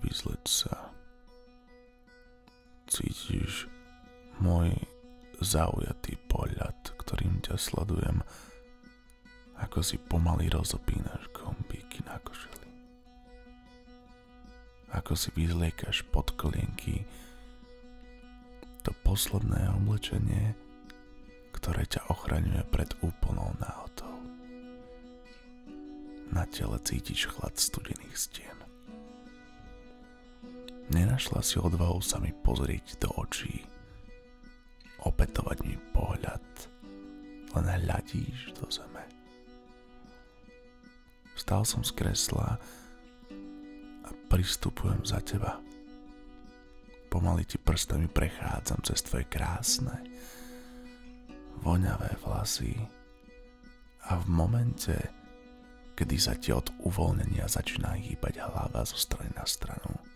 vyzleť sa. Cítiš môj zaujatý pohľad, ktorým ťa sledujem, ako si pomaly rozopínaš gombíky na košeli. Ako si vyzliekaš pod kolienky to posledné oblečenie, ktoré ťa ochraňuje pred úplnou náhotou. Na tele cítiš chlad studených stien. Nenašla si odvahu sa mi pozrieť do očí, opätovať mi pohľad, len hľadíš do zeme. Vstal som z kresla a pristupujem za teba. Pomaly ti prstami prechádzam cez tvoje krásne, voňavé vlasy a v momente, kedy sa ti od uvoľnenia začína hýbať hlava zo strany na stranu,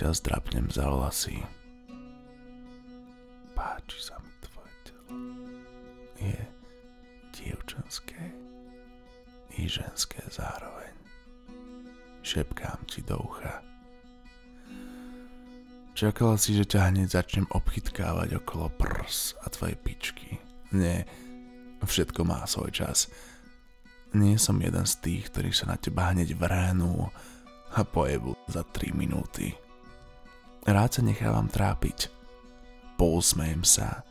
ťa zdrapnem za vlasy. Páči sa mi tvoje telo. Je dievčenské i ženské zároveň. Šepkám ti do ucha. Čakala si, že ťa hneď začnem obchytkávať okolo prs a tvojej pičky. Nie, všetko má svoj čas. Nie som jeden z tých, ktorí sa na teba hneď vrhnú a pojebu za 3 minúty. Rád sa nechávam trápiť. Pousmejem sa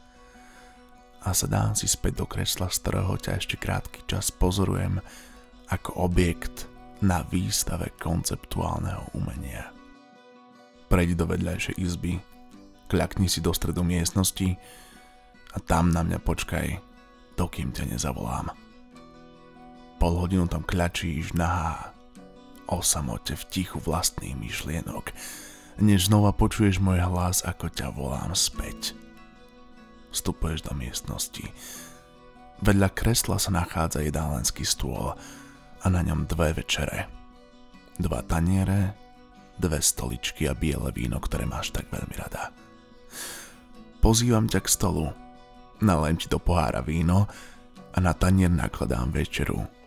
a sa dám si späť do kresla, z ktorého ťa ešte krátky čas pozorujem ako objekt na výstave konceptuálneho umenia. Prejdi do vedľajšej izby, kľakni si do stredu miestnosti a tam na mňa počkaj, dokým ťa nezavolám. Pol hodinu tam kľačíš nahá, o samote v tichu vlastných myšlienok, než znova počuješ môj hlas, ako ťa volám späť. Vstupuješ do miestnosti. Vedľa kresla sa nachádza jedálenský stôl a na ňom dve večere. Dva taniere, dve stoličky a biele víno, ktoré máš tak veľmi rada. Pozývam ťa k stolu, nalém ti do pohára víno a na tanier nakladám večeru.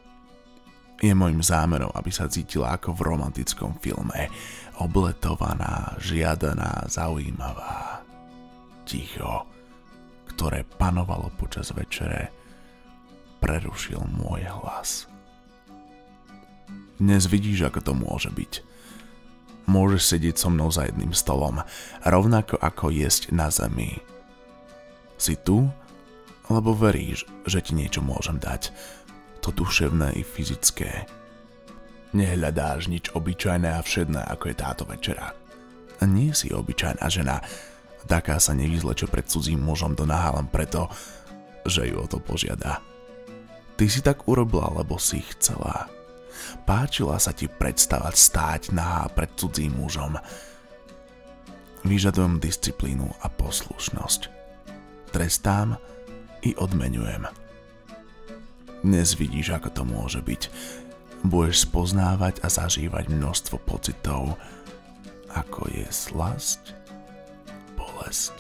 Je môjim zámerom, aby sa cítila ako v romantickom filme, obletovaná, žiadaná, zaujímavá. Ticho, ktoré panovalo počas večere, prerušil môj hlas. Dnes vidíš, ako to môže byť. Môžeš sedieť so mnou za jedným stolom, rovnako ako jesť na zemi. Si tu, lebo veríš, že ti niečo môžem dať. To duševné i fyzické Nehľadáš nič obyčajné a všedné, ako je táto večera. Nie si obyčajná žena, taká sa nevyzleče pred cudzím mužom do naha len preto, že ju o to požiada. Ty si tak urobila, lebo si chcela. Páčila sa ti predstavať stáť nahá pred cudzím mužom. Vyžadujem disciplínu a poslušnosť. Trestám i odmenujem. Dnes vidíš, ako to môže byť budeš spoznávať a zažívať množstvo pocitov, ako je slasť, bolesť,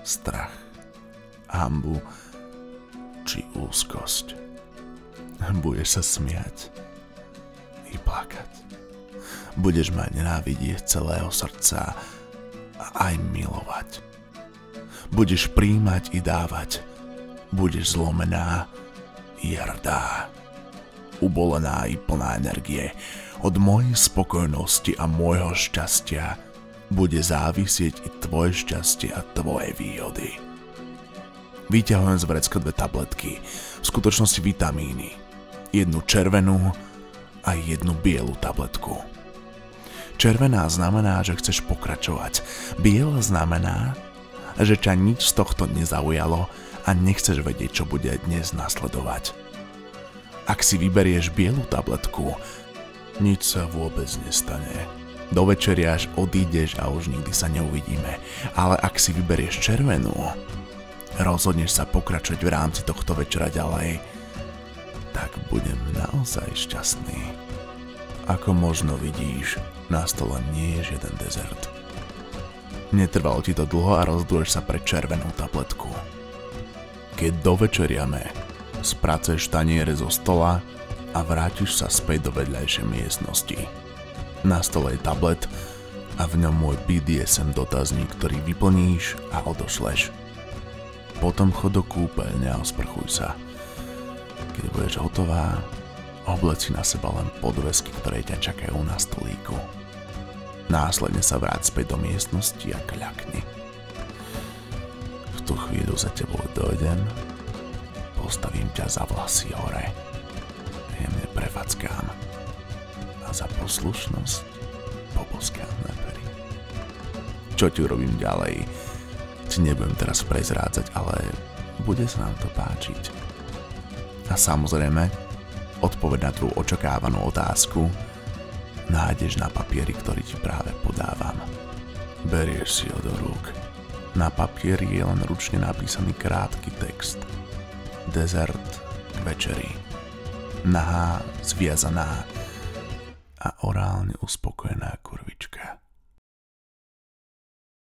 strach, hambu či úzkosť. Budeš sa smiať i plakať. Budeš ma nenávidieť celého srdca a aj milovať. Budeš príjmať i dávať. Budeš zlomená i hrdá ubolená i plná energie. Od mojej spokojnosti a môjho šťastia bude závisieť i tvoje šťastie a tvoje výhody. Vyťahujem z vrecka dve tabletky, v skutočnosti vitamíny. Jednu červenú a jednu bielu tabletku. Červená znamená, že chceš pokračovať. Biela znamená, že ťa nič z tohto nezaujalo a nechceš vedieť, čo bude dnes nasledovať. Ak si vyberieš bielu tabletku, nič sa vôbec nestane. Do večeriaš odídeš a už nikdy sa neuvidíme. Ale ak si vyberieš červenú, rozhodneš sa pokračovať v rámci tohto večera ďalej, tak budem naozaj šťastný. Ako možno vidíš, na stole nie je žiaden dezert. Netrvalo ti to dlho a rozduješ sa pre červenú tabletku. Keď dovečeriame, spraceš taniere zo stola a vrátiš sa späť do vedľajšej miestnosti. Na stole je tablet a v ňom môj BDSM dotazník, ktorý vyplníš a odošleš. Potom chod do kúpeľne a osprchuj sa. Keď budeš hotová, obleci na seba len podvesky, ktoré ťa čakajú na stolíku. Následne sa vráť späť do miestnosti a kľakni. V tú chvíľu za tebou dojdem, postavím ťa za vlasy hore, jemne prefackám a za poslušnosť poboskám na pery. Čo ti urobím ďalej, ti nebudem teraz prezrádzať, ale bude sa nám to páčiť. A samozrejme, odpoveď na tvoju očakávanú otázku nájdeš na papieri, ktorý ti práve podávam. Berieš si ho do rúk. Na papieri je len ručne napísaný krátky text. Desert k večeri. Nahá, zviazaná a orálne uspokojená kurvička.